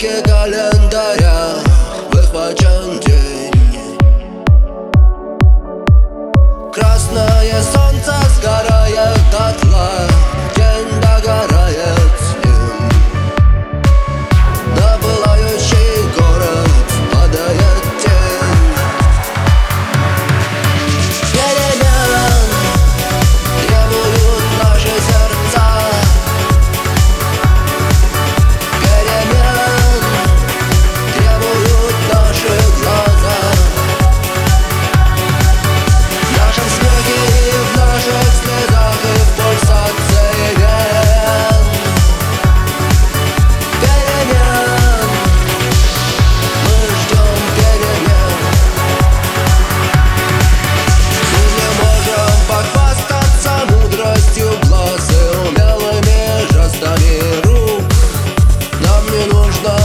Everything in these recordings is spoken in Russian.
que galère нужно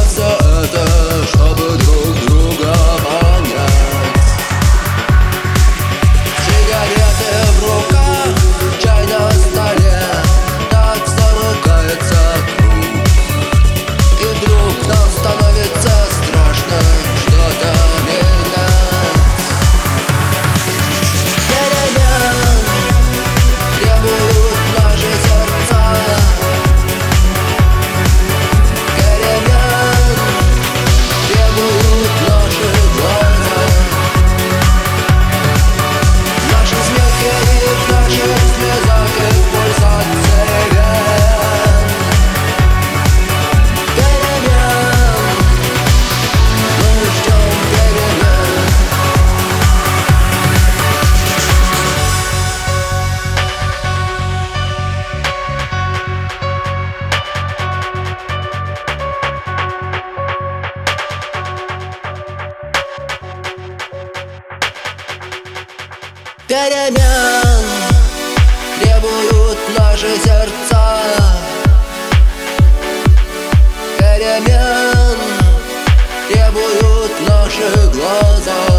Перемен требуют наши сердца Перемен требуют наши глаза.